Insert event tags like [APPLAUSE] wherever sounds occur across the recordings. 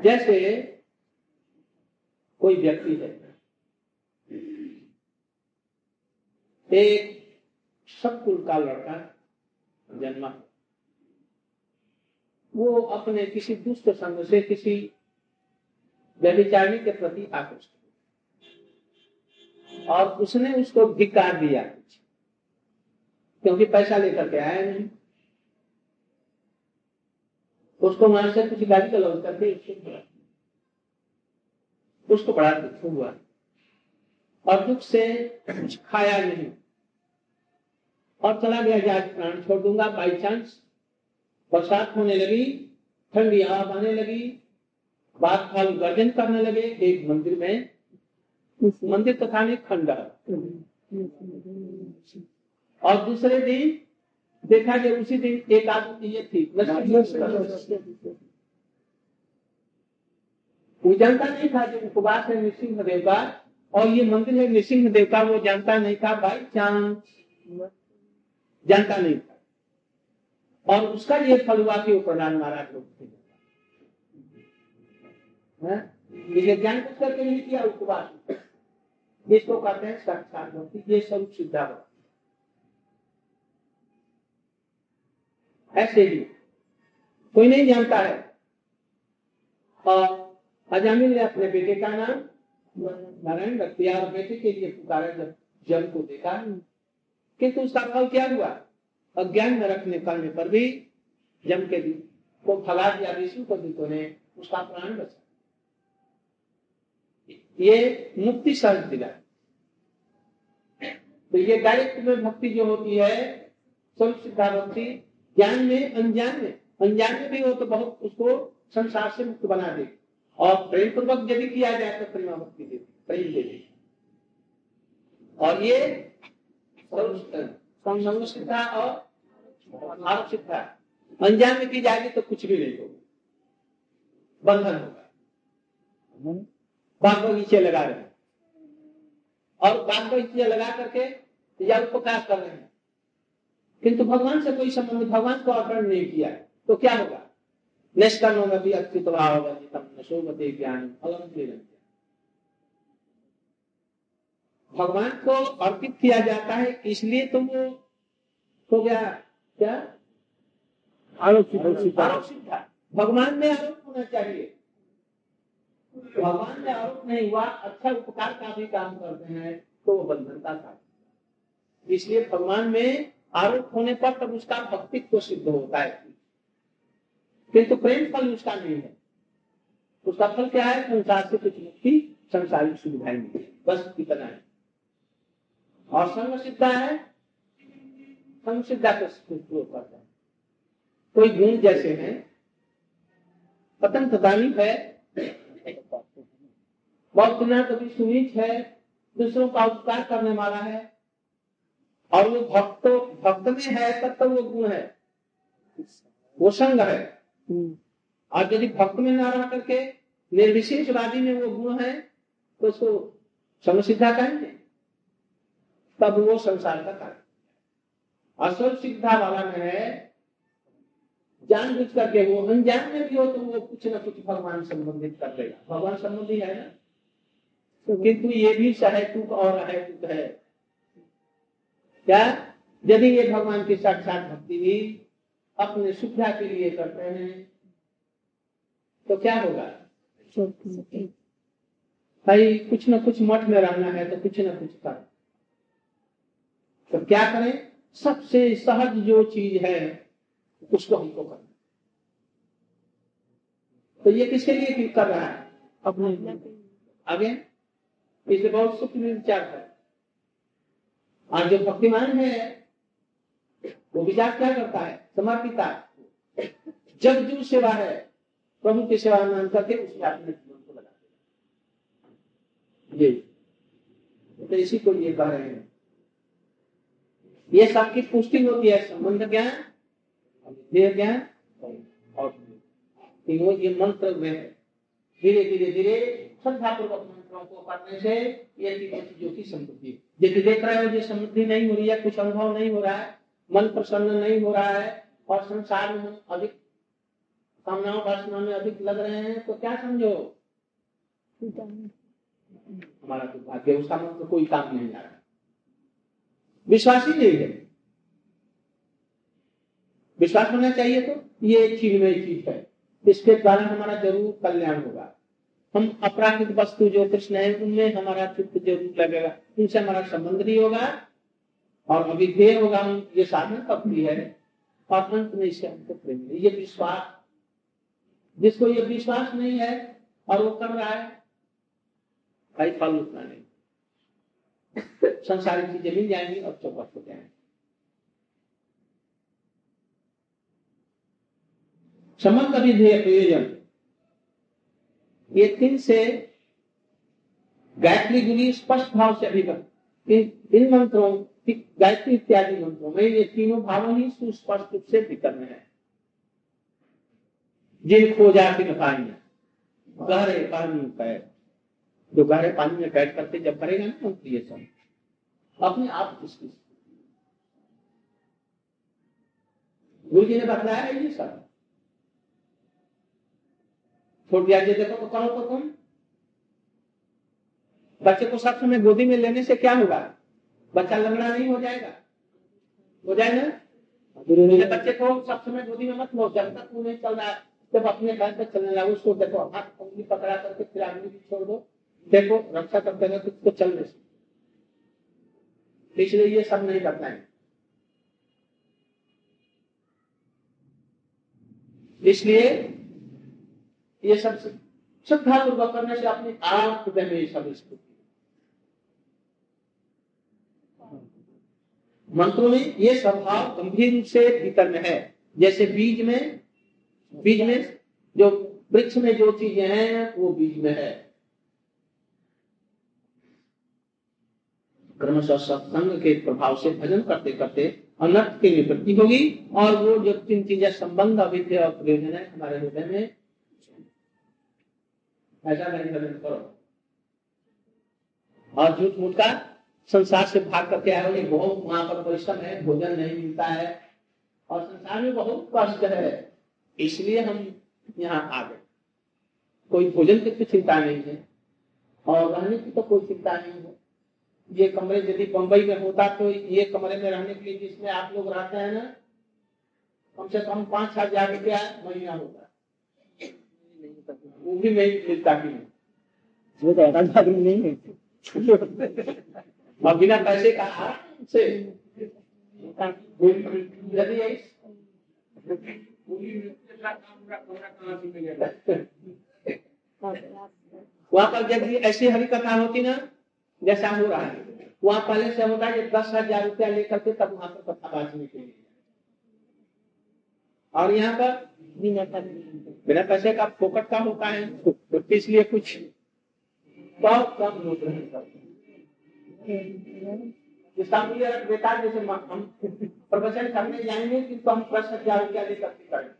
जैसे कोई व्यक्ति है। एक सत्कुल का लड़का जन्मा वो अपने किसी दुष्ट संग से किसी व्यभिचारिणी के प्रति आकृष्ट और उसने उसको धिकार दिया। क्योंकि पैसा लेकर के आया नहीं। उसको वहाँ से कुछ गाड़ी का लौट करके उसको बड़ा दुख हुआ। और दुख से कुछ खाया नहीं। और चला गया जाए प्राण छोड़ दूँगा बाई चांस बरसात होने लगी ठंडी हवा आने लगी बात फाल गर्जन करने लगे एक मंदिर में। मंदिर तथा था खंडर और दूसरे दिन देखा कि उसी दिन एक आदमी ये थी वो जानता नहीं था जो उपवास है नृसिंह देव का और ये मंदिर है नृसिंह देव का वो जानता नहीं था बाई चांस जानता नहीं था। और उसका ये फल हुआ कि वो प्रधान महाराज लोग थे। ज्ञान कुछ करके नहीं किया उपवास। इसको कहते हैं साक्षात भक्ति। ये स्वरूप सिद्धा भक्ति ऐसे ही कोई नहीं जानता है। और अजामिल ने अपने बेटे का नाम नारायण रख दिया और बेटे के लिए पुकारा जब जल को देखा। किंतु उसका फल क्या हुआ? अज्ञान में रखने करने पर भी जम के दिन को फला दिया विष्णु को दूतों ने उसका प्राण बचा। ये मुक्ति सहज दिला। तो ये डायरेक्ट में भक्ति जो होती है सब सिद्धा भक्ति ज्ञान में अनजान में अनजान में भी हो तो बहुत उसको संसार से मुक्त बना दे। और प्रेम पूर्वक यदि किया जाए तो प्रेम भक्ति दे प्रेम दे दे। और ये सिद्धा और आरोप सिद्धा अनजान में की जाएगी तो कुछ भी नहीं होगा। बंधन होगा। बाग बगीचे लगा रहे हैं। और बाग बगीचे लगा करके या उपकार कर रहे हैं। किंतु भगवान से कोई संबंध भगवान को अर्पण नहीं किया। है तो क्या होगा? निष्कर्णों में भी अस्तित्व नशोमते ज्ञान फलम भगवान को अर्पित किया जाता है इसलिए तुम वो हो गया क्या? आरोप सिद्धा भगवान में आरोप होना चाहिए। भगवान में आरोप नहीं हुआ अच्छा उपकार का भी काम करते हैं तो वो बंधन का। इसलिए भगवान में आरोप होने पर तब उसका भक्तित्व सिद्ध होता है। किंतु प्रेम फल उसका नहीं है। उसका फल क्या है? संसार से कुछ मुक्ति, संसारिक सुविधाएँ मिली। बस इतना है। और संग सिद्धा है। संग सिद्धा का करता है कोई गुण जैसे है। पतंग दानी है। बहुत कभी सुनीच है। दूसरों का उपकार करने वाला है। और वो भक्त भक्त में है तब तो वो गुण है। वो संग है। और यदि भक्त में ना रह करके निर्विशेषवादी में वो गुण है तो उसको समसिद्धा कहेंगे तब वो संसार का कार्य। असल सिद्धा वाला में है जान बुझ करके वो अनजान में भी हो तो वो कुछ ना कुछ भगवान संबंधित कर देगा भगवान संबंधी है ना? किंतु ये भी सहायतुक और अहेतुक है। क्या? यदि ये भगवान की साक्षात भक्ति भी अपने सुविधा के लिए करते हैं तो क्या होगा? भाई, कुछ ना कुछ मठ में रहना है तो कुछ ना कुछ कर। तो क्या करें? सबसे सहज जो चीज़ है, उसको हमको करना तो ये किसके लिए कर रहा है? अपने आगे? इसलिए बहुत सुख विचार है और जो भक्तिमान है, वो विचार क्या करता है? समर्पिता जब जो सेवा है, प्रभु की सेवा मान करके उसमें अपने जीवन को लगा ये। तो इसी को ये कह रहे हैं। ये सबकी पुष्टि होती है, संबंध ज्ञान ज्ञान और तीनों ये मंत्र में धीरे धीरे धीरे श्रद्धापूर्वक मंत्रों को करने से ये तीनों चीज़ों की समृद्धि यदि देख रहे हो जो समृद्धि नहीं हो रही है, कुछ अनुभव नहीं हो रहा है, मन प्रसन्न नहीं हो रहा है, और संसार में अधिक कामनाओं वासना में अधिक लग रहे हैं तो क्या समझो? हमारा तो भाग्य उसका मतलब कोई काम नहीं आ रहा। विश्वास ही नहीं है। विश्वास होना चाहिए तो ये चीज़ में चीज़ है। इसके द्वारा हमारा ज़रूर कल्याण होगा। हम अपराधिक वस्तु जो कृष्ण है उनमें हमारा चित्त ज़रूर लगेगा, उनसे हमारा संबंध नहीं होगा और अभी देर होगा, हम ये साधन पक्ति है। और अंत में इससे हमको प्रेम ये विश्वास, जिसको ये विश्वास नहीं है और वो कर रहा है, भाई फल उतना नहीं। संसारी चीज़ें मिल जाएँगी और चौपट हो जाएँगे। समस्त विधेय प्रयोजन। ये तीन से गायत्री गुनी स्पष्ट भाव से अभिव्यक्त इन, मंत्रों गायत्री इत्यादि मंत्रों में ये तीनों भाव ही सुस्पष्ट रूप से भीतर में है। जिन खोजा फिर पानी गहरे पानी कैद। जो गहरे पानी में कैद करते जब करेगा ना तो ये सब। अपने आप उसकी गुरु जी ने बताया ये सब। छोड़ दिया देखो तो करो तो तुम। बच्चे को सब समय गोदी में लेने से क्या होगा? बच्चा लंगड़ा नहीं हो जाएगा। हो जाएगा। बच्चे को सब समय गोदी में मत लो जब तक वो नहीं चल रहा जब अपने पैर पर चलने लगा उसको देखो हाथ उंगली पकड़ा करके फिर आदमी भी छोड़ दो। देखो रक्षा करते रहे तो उसको चलने से। इसलिए ये सब नहीं करना है। इसलिए ये सब श्रद्धा पूर्वक करने से अपने आप हृदय में ये सब स्थिति मंत्रों में ये स्वभाव गंभीर रूप से भीतर में है। जैसे बीज में बीज में जो वृक्ष में जो चीज़ें हैं, वो बीज में है। क्रमशः सत्संग के प्रभाव से भजन करते करते अनर्थ की निवृत्ति होगी और वो जो तीन चीज़ें संबंध अविद्य और प्रयोजन है हमारे हृदय में ऐसा नहीं भजन करो। और झूठ मूठ का संसार से भाग करके आए हो बहुत वहाँ पर परिश्रम है, भोजन नहीं मिलता है। और संसार में बहुत कष्ट है। इसलिए हम यहाँ आ गए। कोई भोजन की तो चिंता नहीं है। और रहने की तो कोई चिंता नहीं है। ये कमरे यदि बंबई में होता तो ये कमरे में रहने के लिए जिसमें आप लोग रहते हैं ना, कम से कम पाँच हज़ार रुपया महीना होता वो भी नहीं मिलता कि नहीं। और बिना पैसे का से वहाँ पर जब ऐसी हरी कथा होती ना जैसा हो रहा है वहाँ पहले से होता है दस हज़ार रुपया लेकर के तब वहाँ पर कथा बांटने के लिए और यहाँ पर बिना पैसे का फोकट का होता है तो इसलिए कुछ बहुत कम लोग है। जैसे हम प्रवचन करने जाएँगे कि तो हम दस हज़ार रुपया लेकर के करें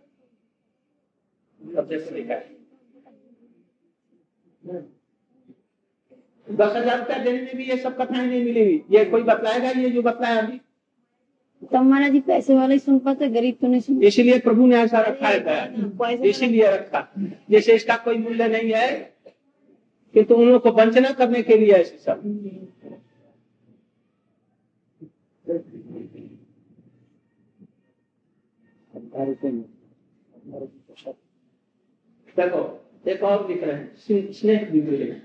दस हज़ार रुपया देने में भी ये सब कथाएँ नहीं मिलेगी। ये कोई बतलाएगा ये जो बतलाया अभी? तो महाराज जी पैसे वाले सुन पाते गरीब तो नहीं सुन इसीलिए प्रभु ने ऐसा रखा है इसीलिए रखा। जैसे इसका कोई मूल्य नहीं है कि तुम लोगों को वंचना करने के लिए ऐसे सब। देखो एक और लिख रहे हैं। स्नेह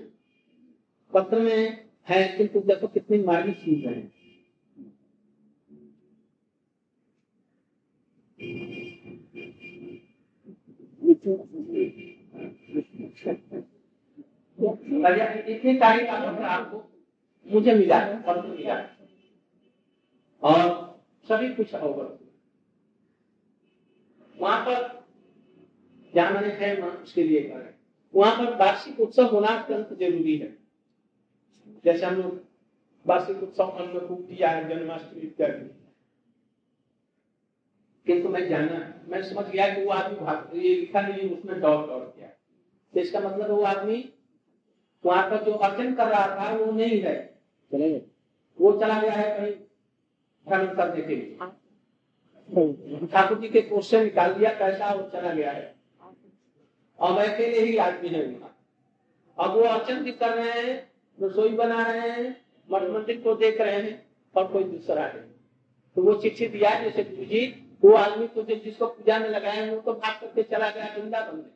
पत्र में है किंतु देखो कितनी मार्गी चीज़ है। इतनी तारीख का पत्र आपको मुझे मिला पत्र मिला और सभी कुछ होगा वहाँ पर जहाँ मैंने है उसके लिए करें वहाँ पर वार्षिक उत्सव होना अत्यंत ज़रूरी है। जैसे हम लोग वार्षिक उत्सव अन्नकूट या जन्माष्टमी इत्यादि। किंतु मैं जाना मैं समझ गया कि वो आदमी ये लिखा नहीं उसमें डॉट डॉट किया। तो इसका मतलब वो आदमी वहाँ पर जो अर्चन कर रहा था वो नहीं है। चले वो चला गया है कहीं भ्रमण करने के लिए। ठाकुर जी के कोष से निकाल दिया कैसा वो चला गया है। अब अकेले ही आदमी है वहाँ। अब वो अर्चन भी कर रहे हैं रसोई बना रहे हैं मठ मंदिर को देख रहे हैं और कोई दूसरा है। तो वो चिट्ठी दिया जैसे गुरु जी वो आदमी को जो जिसको पूजा में लगाए वो तो भाग करके चला गया वृंदावन में।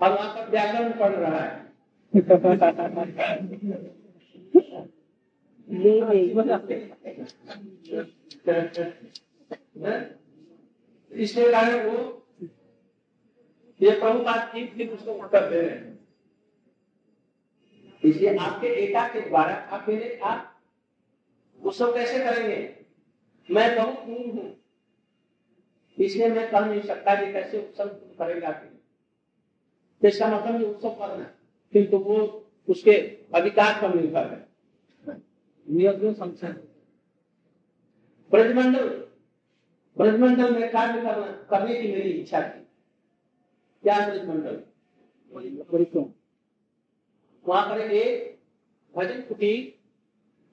और वहाँ पर व्याकरण पढ़ रहा है। ले इसके कारण वो ये प्रभुपाद जी फिर उसको उत्तर दे रहे हैं। इसलिए आपके एका के द्वारा अकेले आप उसको कैसे करेंगे? मैं बहुत दूर हूँ। इसलिए मैं कह नहीं सकता कि कैसे उत्सव करेगा तो इसका मतलब ये उत्सव करना किंतु वो उसके अधिकार पर निर्भर है। संशय। ब्रजमंडल ब्रजमंडल में कार्य करना करने की मेरी इच्छा थी। क्या ब्रजमंडल? वहाँ पर एक भजन कुटी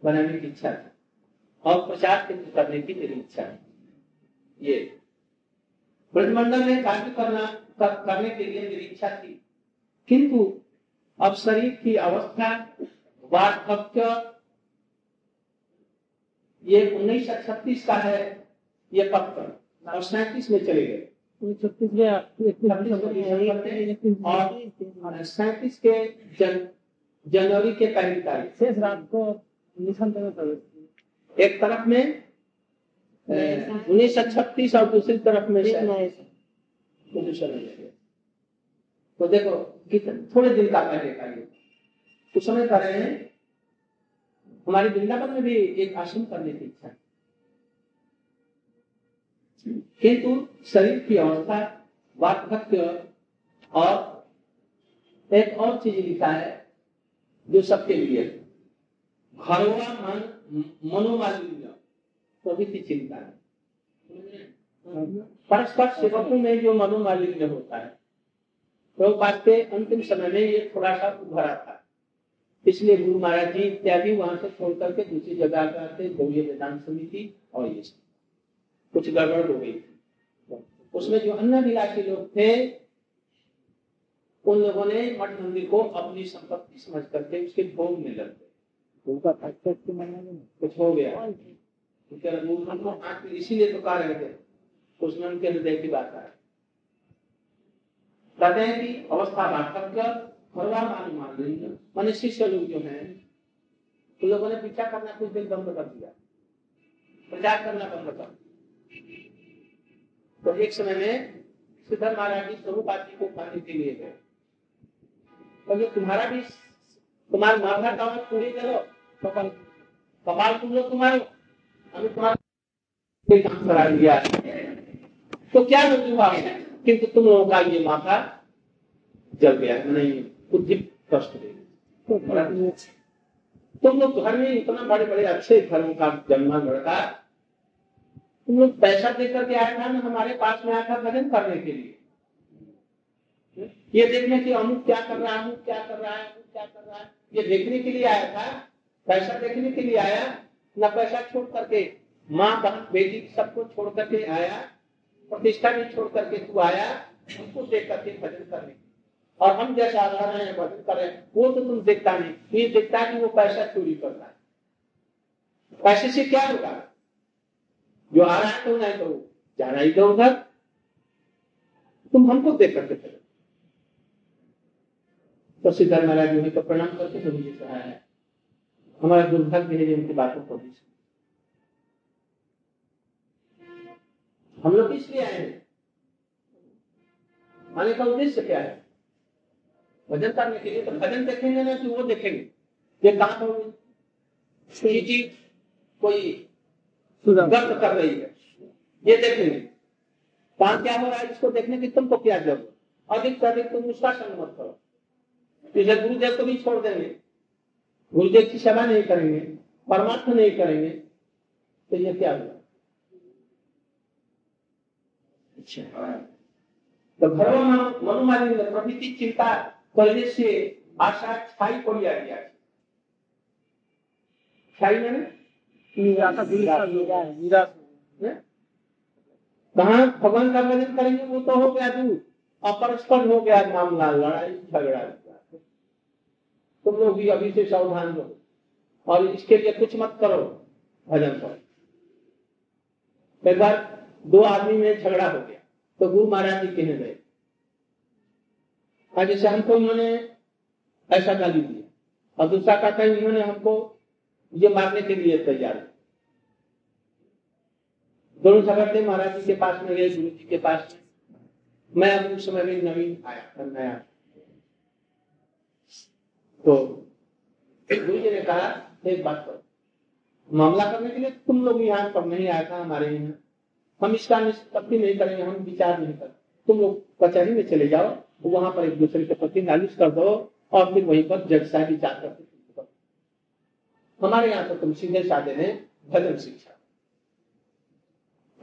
बनाने की इच्छा थी। और प्रचार केंद्र करने की मेरी इच्छा है। ये। ब्रजमंडल में कार्य करना कर, करने के लिए मेरी इच्छा थी। किंतु अब शरीर की अवस्था वार्धक्य ये उन्नीस सौ छत्तीस का है ये पत्र और सैतीस में चले गए। और सैतीस के जन, जनवरी के पहली तारीख। शेष रात को प्रवेश एक तरफ़ में उन्नीस सौ छत्तीस और दूसरी तरफ़ में में तो देखो कितने थोड़े दिन का पहले का ये। कुछ समय कर रहे हैं हमारे वृंदावन में भी एक आश्रम करने की इच्छा किंतु शरीर की अवस्था वार्धक्य और एक और चीज़ लिखा है जो सबके लिए घरवा मन मनोमालिन्य प्रभृति चिंता है परस्पर सेवकों में जो मनोमालिन्य होता है प्रभुपाद के अंतिम समय में ये थोड़ा सा उभरा था इसलिए गुरु महाराज जी इत्यादि वहाँ से छोड़ करके दूसरी जगह थे गौरी वेदांत समिति और ये कुछ गड़बड़ हो गई थी उसमें जो अन्य विलासी लोग थे उन लोगों ने मठ मंदिर को अपनी संपत्ति समझ करके उसके भोग में लग गए। कुछ हो गया। इसीलिए तो कह रहे थे उसमें उनके हृदय की बात है। कहते हैं कि अवस्था वार्धक्य मान शिष्य लोग जो हैं उन लोगों ने पीछा करना कुछ दिन बंद कर दिया। प्रचार करना बंद कर तो एक समय में सिद्धर महाराज जी स्वरूपाद जी को पाने के लिए गए। तो तुम्हारा भी तुम्हारे माथा का पूरी करो कपाल तुम लोग तुम्हारे अभी तुम्हारा काम करा दिया तो क्या हुआ? किंतु तुम लोगों का ये माथा जल गया नहीं बुद्धि कष्ट देगी तुम लोग घर में इतना बड़े बड़े अच्छे घरों का जन्मा लड़का तुम लोग पैसा देकर के आया था ना हमारे पास में आया था भजन करने के लिए? ये देखने की अमुक क्या कर रहा है अमुक क्या कर रहा है अमुक क्या कर रहा है ये देखने के लिए आया था? पैसा देखने के लिए आया, न पैसा छोड़ करके। माँ बहन बेटी, सबको छोड़ करके आया, प्रतिष्ठा भी छोड़ करके तू आया उसको देख करके भजन करने और हम जैसा रह रहे हैं, भजन कर रहे हैं, वो तो तुम देखता नहीं। तो ये देखता है कि वो पैसा चोरी करता है। पैसे से क्या होगा? जो आ रहा है तो नहीं तो जाना इधर उधर। तुम हमको देख करके चलो। तो सिद्धार्थ महाराज जी ने तो प्रणाम करके तो मुझे कहा है हमारा दुर्भाग्य है उनकी बातों को भी हम लोग इसलिए आए हैं? आने का उद्देश्य क्या है? भजन करने के लिए तो भजन देखेंगे ना कि वो देखेंगे। ये कहा पर चीज़ कोई गर्त कर रही है। ये देखेंगे। काम क्या हो रहा है? इसको देखने की तुमको क्या ज़रूरत? अधिक से अधिक तुम उसका संग मत करो। इसे गुरुदेव को भी छोड़ देंगे। गुरुदेव की सेवा नहीं करेंगे परमार्थ नहीं करेंगे तो ये क्या हुआ? अच्छा। तो भगवान मनुमानी प्रकृति चिंता करने से आशा छाई पड़ी आ गया छाई मैंने? कहा? भगवान का भजन करेंगे वो तो हो गया दूर। अपरस्पर हो गया मामला लड़ाई झगड़ा। तुम लोग भी अभी से सावधान रहो और इसके लिए कुछ मत करो भजन करो एक बार दो आदमी में झगड़ा हो गया तो गुरु महाराज जी कहने गए आज जैसे हमको इन्होंने ऐसा गाली दिया और दूसरा कहता है, इन्होंने हमको ये मारने के लिए तैयार दोनों झगड़ते, महाराज जी के पास में गए, गुरु जी के पास में। मैं अब उस समय में नवीन आया, नया। तो गुरु जी ने कहा, एक बात करो। मामला करने के लिए तुम लोग यहाँ पर नहीं आया था हमारे यहाँ। हम इसका निष्पत्ति नहीं करेंगे, हम विचार नहीं करें तुम लोग कचहरी में चले जाओ, वहाँ पर एक दूसरे के प्रति नालिश कर दो और फिर वहीं पर जज साहब विचार करते हमारे यहाँ तो तुम सीधे साधे ने भजन शिक्षा।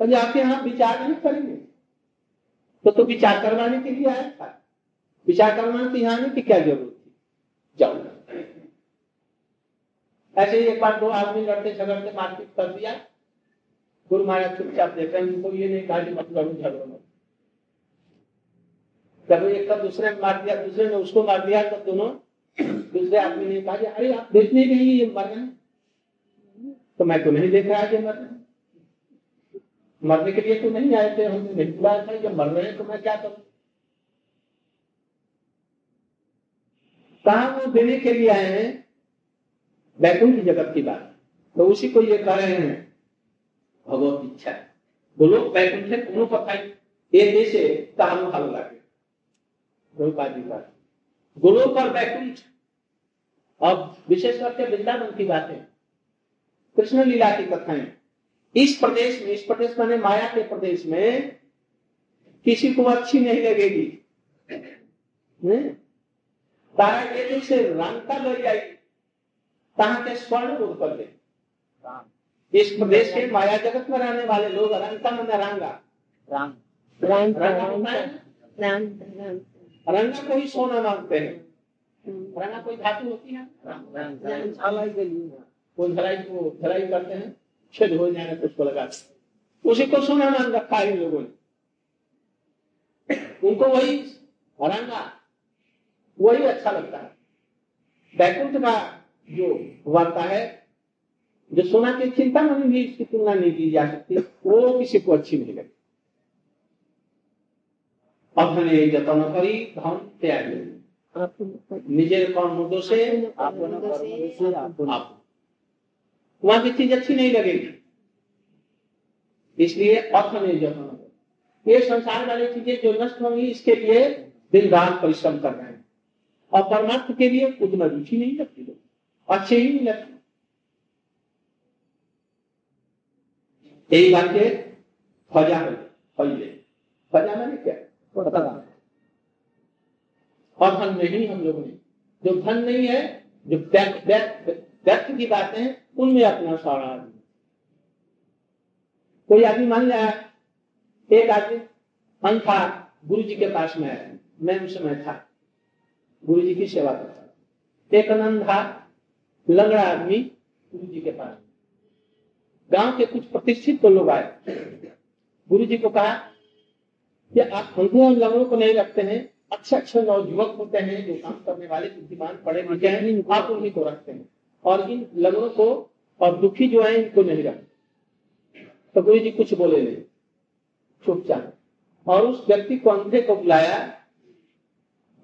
तो आपके यहाँ विचार नहीं करेंगे। तो तो विचार करवाने के लिए आया था। विचार करवाने के यहाँ की क्या ज़रूरत थी जाओ ऐसे ही एक बार दो आदमी लड़ते, झगड़ते, मारपीट कर दिया। गुरु महाराज चुपचाप देख रहे उनको ये नहीं कहा कि मत लड़ो, झगड़ो मत। जब एक का दूसरे ने मार दिया, दूसरे ने उसको मार दिया तो दोनों दूसरे आदमी ने कहा अरे, आप देखने गए ये मर रहे तो मैं तो नहीं देख रहा कि मर रहे मरने के लिए तो नहीं आए थे, हमने नहीं बुलाया था जब मर रहे हैं तो मैं क्या करूँ? कहा, वो देने के लिए आए हैं वैकुंठ जगत की बात। तो उसी को ये कह रहे हैं, भगवत इच्छा। है बोलो, वैकुंठ है ये हल लागे। जी का गोलोक और वैकुंठ। अब विशेष से वृंदावन की बातें कृष्ण लीला की कथाएँ। इस प्रदेश में, इस प्रदेश में माया के प्रदेश में, किसी को अच्छी नहीं लगेगी। तारा के से रंग लग जाएगी। कहा के स्वर्ण बोध कर दे इस प्रदेश के माया जगत में रहने वाले लोग रंग मन रंगा रंगा को ही सोना मांगते हैं। रंगा कोई धातु होती है? कोई धराई को धराई करते हैं। छेद हो जाने तो उसको लगा उसी को सोना मान रखा है लोगों ने। उनको वही रंगा। वही अच्छा लगता है। बैकुंठ का जो वार्ता है जो सोना की चिंता में भी इसकी तुलना नहीं की जा सकती वो किसी को अच्छी नहीं लगती। जतन करी धन त्याग निजे कर्म दोषे वहाँ की चीज़ अच्छी नहीं लगेगी। इसलिए अथने जतन ये संसार वाली चीज़ें जो नष्ट होंगी इसके लिए दिन रात परिश्रम कर रहे हैं। और परमार्थ के लिए उतना रुचि नहीं लगती लोग। अच्छे ही नहीं लगते यही वाक्य फजा फैले फजा मैंने क्या? और धन नहीं हम लोगों ने, जो धन नहीं है, जो व्यक्त की बातें हैं उनमें अपना सारा आदमी। कोई आदमी मान लिया, एक आदमी था गुरु जी के पास में आया। मैं उस समय था। गुरु जी की सेवा करता एक अनंत था लंगड़ा आदमी गुरु जी के पास। गाँव के कुछ प्रतिष्ठित तो लोग आए। गुरु जी को कहा कि आप हमको और लंगड़ों को नहीं रखते हैं, अच्छे अच्छे नौजुवक होते हैं, जो काम करने वाले, बुद्धिमान पड़े लिखे हैं, आप उन्हीं को रखते हैं। और इन लंगड़ों को और दुखी जो है, इनको नहीं रखते। तो गुरु जी कुछ बोले नहीं। चुपचाप। और उस व्यक्ति को अंधे को बुलाया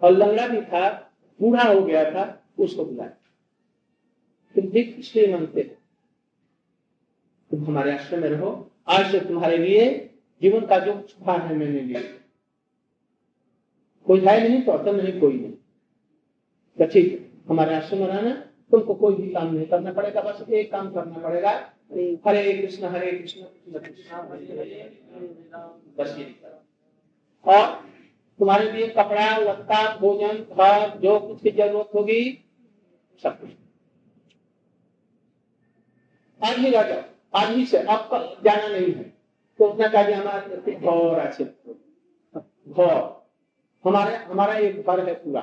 और लंगड़ा भी था, बूढ़ा हो गया था, उसको बुलाया। तुम भी इसलिए मानते हो तुम हमारे आश्रम में रहो। आज से तुम्हारे लिए जीवन का जो छुपा है मैंने लिया। कोई है नहीं तो अतन नहीं, कोई नहीं। तो ठीक हमारे आश्रम में रहना, तुमको कोई भी काम नहीं करना पड़ेगा, बस एक काम करना पड़ेगा। हरे कृष्ण हरे कृष्ण बस ये और तुम्हारे लिए कपड़ा, लत्ता, भोजन, घर, जो कुछ की ज़रूरत होगी, सब कुछ। आज ही। राजा आज ही से आपका जाना नहीं है। तो उसने कहा हमारे घर अच्छे। घर। हमारे, हमारा एक घर है पूरा।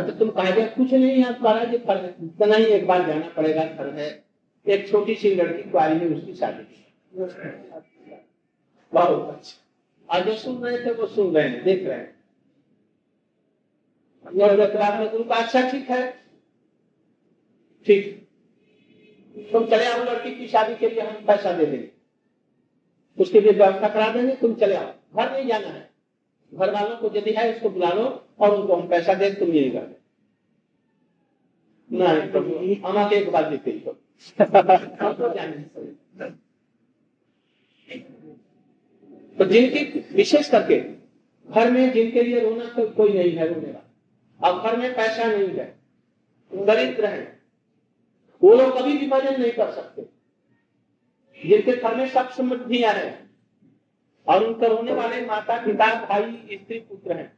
तो तुम कहा कुछ नहीं है तुम्हारा जो है इतना ही। एक बार जाना पड़ेगा, घर है। एक छोटी सी लड़की कुआरी है उसकी शादी बहुत अच्छा। और जो सुन रहे थे, वो सुन रहे हैं, देख रहे हैं। का अच्छा ठीक है। ठीक। तुम चले आओ, लड़की की शादी के लिए हम पैसा दे देंगे। उसके लिए व्यवस्था करा देंगे, तुम चले आओ। घर नहीं जाना है। घर वालों को यदि है, उसको बुला लो और उनको हम पैसा दे, तुम यही कर तो तो जिनकी, विशेष करके, घर में जिनके लिए रोना तो कोई नहीं है रोने वाला। अब घर में पैसा नहीं है। दरिद्र है वो लोग कभी भी भजन नहीं कर सकते। जिनके घर में सब समृद्धियाँ हैं और उनके रोने वाले माता पिता भाई स्त्री पुत्र हैं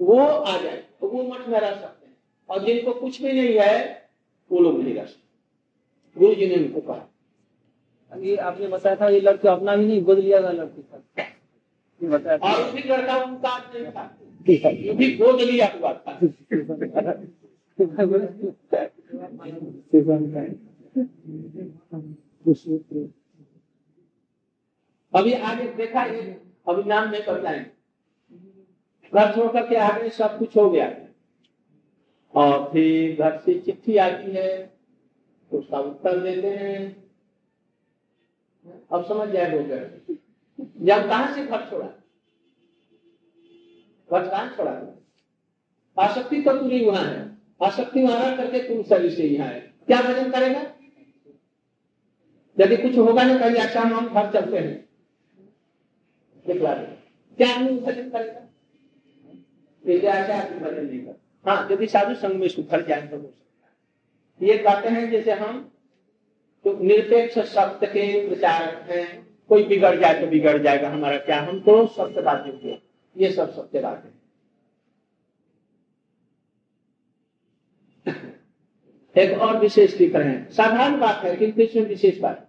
वो आ जाए तो वो मठ में रह सकते हैं। और जिनको कुछ भी नहीं है वो लोग नहीं रह सकते। गुरु जी ने उनको कहा। ये आपने बताया था ये लड़का अपना भी नहीं गोद लिया था लड़की था। और भी लड़का उनका नहीं था। ये भी गोद लिया हुआ था। [LAUGHS] [LAUGHS] अभी आगे देखा ये, अभी नाम नहीं बताएँगे। घर छोड़ करके आगे सब कुछ हो गया। और फिर घर से चिट्ठी आती है तो उसका उत्तर देते हैं। अब समझ जाए लोग जब कहा से घर छोड़ा? घर कहा छोड़ा? आसक्ति तो पूरी वहाँ है। आसक्ति वहाँ करके तुम शरीर से यहाँ है। क्या भजन करेगा? यदि कुछ होगा ना कहीं अच्छा हम घर चलते हैं। क्या भजन करेगा? भजन नहीं हाँ यदि साधु संघ में सुधर जाए तो हो सकता ये कहते हैं, जैसे हम तो निरपेक्ष शब्द के प्रचारक हैं। कोई बिगड़ जाए तो बिगड़ जाएगा। हमारा क्या? हम तो सत्यवादी हुए ये सब सत्यवाद है। [LAUGHS] एक और विशेष लिख रहे हैं। साधारण बात है किंतु इसमें विशेष बात।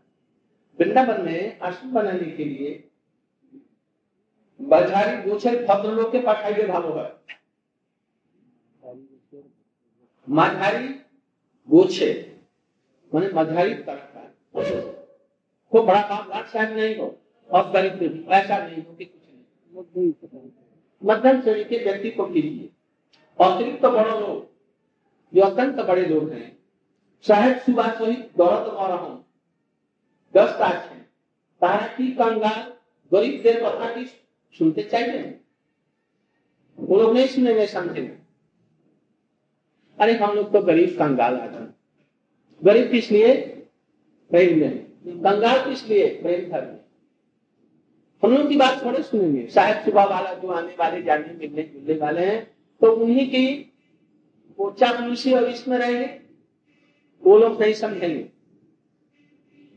वृंदावन में आश्रम बनाने के लिए बजारी गोचर भद्र लोग के पठाइए भाव है मधारी गोछे मैंने मधारी का को बड़ा काम लाट साहब नहीं हो, और गरीब ऐसा नहीं हो कि कुछ नहीं मध्यम श्रेणी के व्यक्ति को कीजिए। अतिरिक्त तो बड़ो लोग जो अत्यंत बड़े लोग हैं। साहेब सुबह सहित दौड़त और हम दस ताज है। तारा की कंगाल गरीब देर कथा की सुनते चाहिए। वो लोग नहीं सुनेंगे समझेंगे अरे हम लोग तो गरीब कंगाल आदमी गरीब किस लिए? प्रेम में। कंगाल किस लिए? प्रेम धर्म हम लोग की बात थोड़े सुनेंगे। साहेब सुबह वाला जो आने वाले, जाने, मिलने, जुलने वाले हैं तो उन्हीं की ऊँचा मनुष्य और इसमें रहेंगे। वो लोग नहीं समझेंगे।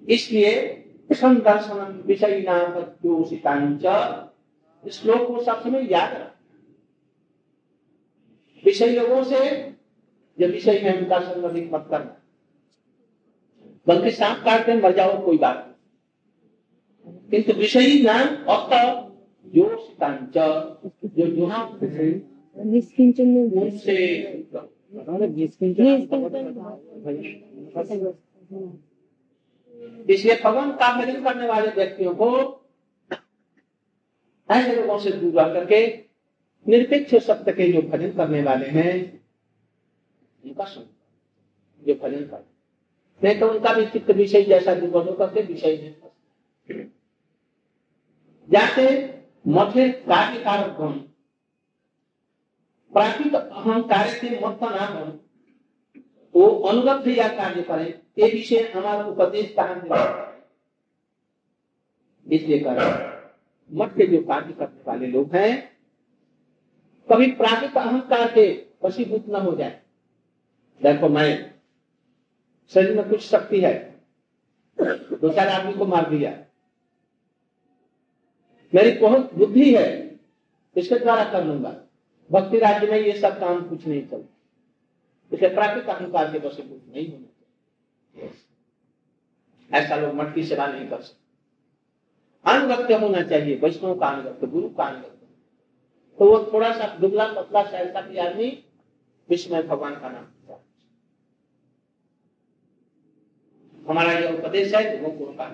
इसलिए दर्शन विषय श्लोक को सब समय याद रख विषय लोगों से जब विषय में उनका संग मत करना। बल्कि सांप काटते मर जाओ कोई बात नहीं। किंतु विषयी नाम अत जो जो जो उनसे इसलिए भगवान का भजन करने वाले व्यक्तियों को ऐसे लोगों से दूर रह करके निरपेक्ष सत्य के जो भजन करने वाले हैं उनका सुन जो भजन कर। नहीं तो उनका भी चित्त विषय जैसा दुर्बल करके विषय नहीं जाते मठे कार्य कारक प्राकृत अहंकार से मत ना हो वो अनुगत या कार्य करें ये विषय हमारा उपदेश कहाँ कहा इसलिए कर मठ के जो कार्य करने वाले लोग हैं, कभी प्राकृत अहंकार के वशीभूत न हो जाए। देखो मैं, शरीर में कुछ शक्ति है, दो चार आदमी को मार दिया। मेरी बहुत बुद्धि है, इसके द्वारा कर लूँगा। भक्ति राज्य में ये सब काम कुछ नहीं चलता इसे प्राकृतिक अहंकार के बस कुछ नहीं होना चाहिए। ऐसा लोग मठ की सेवा नहीं कर सकते। अनुगत्य होना चाहिए। वैष्णव का अनुगत्य गुरु का अनुगत्य तो वो थोड़ा सा दुबला पतला सहसा भी आदमी विश्व में भगवान का नाम हमारा यह उपदेश है तो वो गुरु का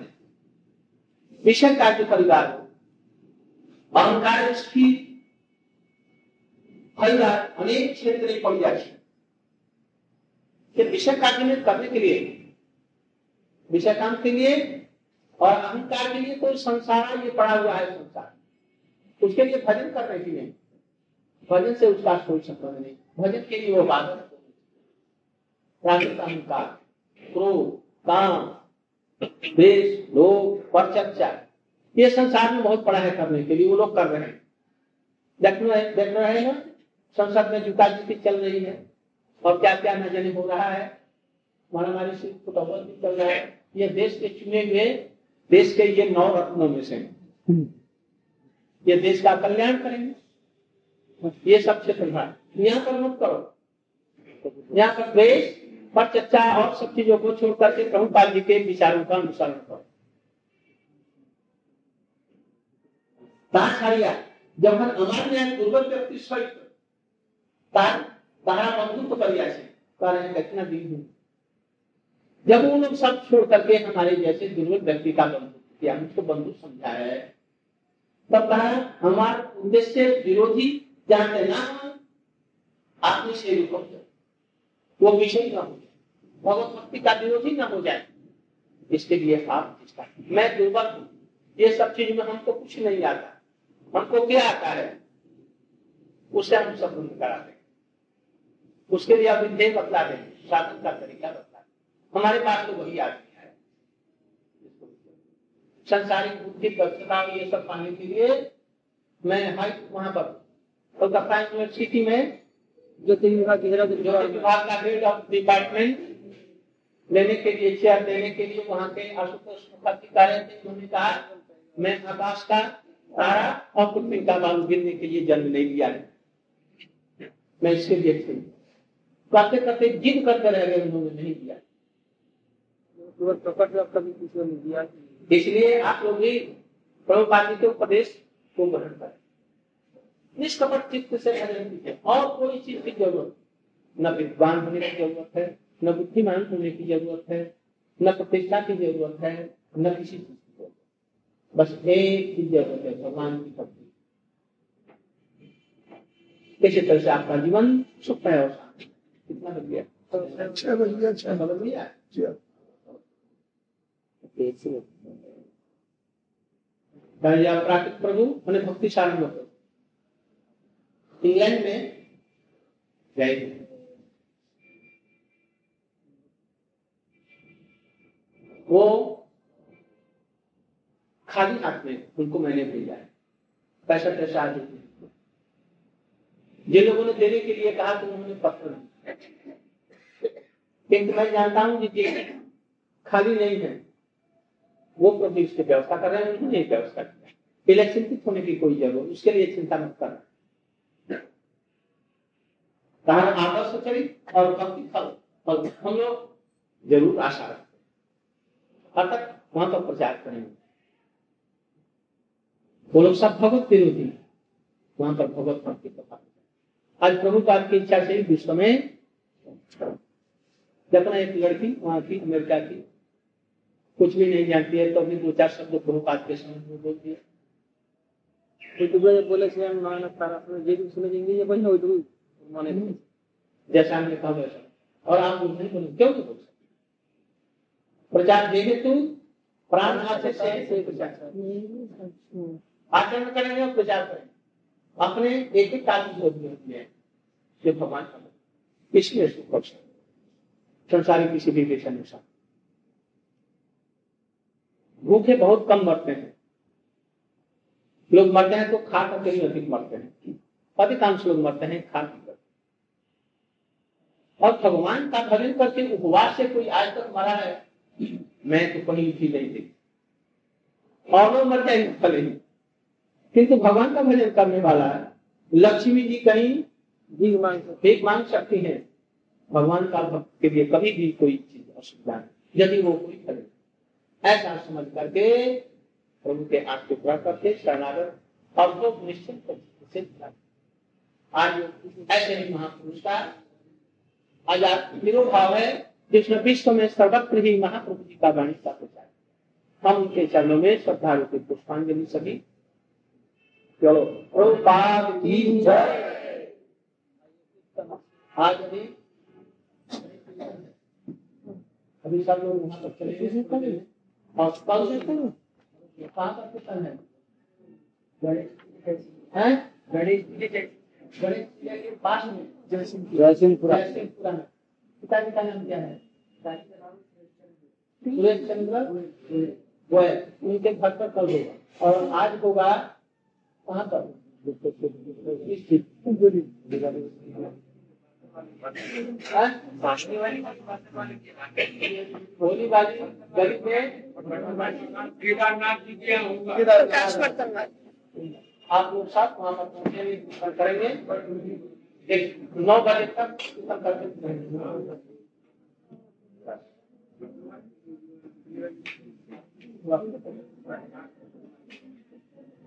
विषय का जो परिवार अहंकार ફરીવાર અનેક ક્ષેત્રે પડ્યા છે कि विषय कार्य करने के लिए विषय काम के लिए और अहंकार के लिए कोई संसार ये पड़ा हुआ है संसार उसके लिए भजन करने के लिए भजन से उसका कोई संबंध नहीं भजन के लिए वो बाधक प्राकृत अहंकार क्रोध काम देश लोग पर चर्चा ये संसार में बहुत पड़ा है करने के लिए वो लोग कर रहे हैं देख रहे देख रहे हैं संसद में जुका जुकी चल रही है। और क्या क्या न जाने हो रहा है? महामारी से फुटबॉल भी चल रहा है। ये देश के चुने हुए देश के ये नौ रत्नों में से। ये देश का कल्याण करेंगे। ये सब क्षेत्र यहाँ पर मत करो। यहाँ पर देश पर चर्चा और सब चीज़ों को छोड़ करके प्रभुपाल जी के विचारों का अनुसरण करो। जब हम अमान्य दुर्बल व्यक्ति सहित तो जब वो लोग सब छोड़ करके हमारे जैसे दुर्बल व्यक्ति का बंधु किया बंधु समझा है। तब कहा, हमारा उद्देश्य विरोधी जानते ना से वो विषय न हो जाए। भगवत भक्ति का विरोधी न हो जाए। इसके लिए आप चेष्टा मैं दुर्बल हूँ। ये सब चीज़ में हमको कुछ नहीं आता। हमको क्या आता है? उसे हम सब कराते उसके लिए आप विधेय बतला देंगे साधन का तरीका बतला दें। हमारे पास तो वही आदमी है। संसारिक बुद्धि दक्षता ये सब पाने के लिए मैं हाई वहाँ पर कोलकाता यूनिवर्सिटी में जो तीन विभाग की विभाग का हेड ऑफ़ डिपार्टमेंट लेने के लिए चेयर देने के लिए वहाँ के आशुतोष मुखर्जी कार्य थे उन्होंने कहा मैं आकाश का तारा और पृथ्वी का बालू गिरने के लिए जन्म नहीं लिया है। मैं इसके लिए करते करते जिद करते रह गए उन्होंने नहीं दिया। कभी किसी ने दिया इसलिए आप लोग भी प्रभुपाद के उपदेश को ग्रहण करें। निष्कपट चित्त से और कोई चीज़ की ज़रूरत न विद्वान होने की ज़रूरत है न बुद्धिमान होने की ज़रूरत है न प्रतिष्ठा की ज़रूरत है न किसी चीज़ की ज़रूरत। बस एक चीज़ ज़रूरत है भगवान की भक्ति। किसी तरह से आपका जीवन सुख है और कितना बन गया? छह बज गया छह बन गया? प्राकृतिक प्रभु मैंने भक्ति इंग्लैंड में गए वो खाली हाथ में उनको मैंने भेजा है। पैसा पैसा आ जिन लोगों ने देने के लिए कहा तो उन्होंने पत्र नहीं किंतु मैं जानता हूँ जी खाली नहीं है। वो प्रभु इसकी व्यवस्था कर रहे हैं, उन्होंने व्यवस्था की इलेक्शन की होने की कोई ज़रूरत, उसके लिए चिंता मत कर। आदर्श चरित और भक्ति फल हम लोग ज़रूर आशा रखते हैं। तक वहाँ पर प्रचार करेंगे। वो लोग सब भगवत विरोधी वहाँ पर भगवत भक्ति कथा आज प्रभु पाद की इच्छा से विश्व में जतना एक लड़की वहाँ की अमेरिका की। कुछ भी नहीं जानती है तो अभी दो चार शब्द प्रभुपाद के समझ में बोल दिया बोले जैसा हमने कहा वैसा। और आप नहीं बोले क्यों नहीं बोल सकते प्रचार देने तू प्राण से आचरण करेंगे और प्रचार करेंगे। अपने एक एक कार्य जो भगवान का इसलिए इसको कर संसारी किसी भी के अनुसार भूखे बहुत कम मरते हैं। लोग मरते हैं तो खा करके ही अधिक मरते हैं। अधिकांश लोग मरते हैं खा पी कर और भगवान का भजन करके उपवास से कोई आज तक मरा है? मैं तो कहीं भी नहीं देखी और लोग मर जाएँगे भले ही। किंतु भगवान का भजन करने वाला है। लक्ष्मी जी कहीं भीख मांग भीख मांग सकती है। भगवान का भक्त के लिए कभी भी कोई चीज़ असुविधा नहीं, यदि वो कोई करे ऐसा समझ करके प्रभु के हाथ टुकड़ा शरणागत और वो निश्चित आज ऐसे ही महापुरुष का आज़ाद भाव है, जिसमें विश्व में सर्वत्र ही महाप्रभु जी का वाणी का प्रचार। हम उनके चरणों में श्रद्धा रूपी पुष्पांजलि सभी। चलो की जय। आज अभी अभी सब लोग वहाँ तक चले गए और कल कहाँ तक कीर्तन है हैं गणेश जी के गणेश जी के पास में जयसिंहपुरा जयसिंहपुरा में पिता जी का नाम क्या है सुरेश चंद्र गोयल उनके घर पर कल होगा और आज होगा कहाँ पर हाँ? होली वाली? गली में केदारनाथ। जी के आप लोग साथ वहाँ पर पहुँचने में करेंगे। एक नौ बजे तक करते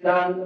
जय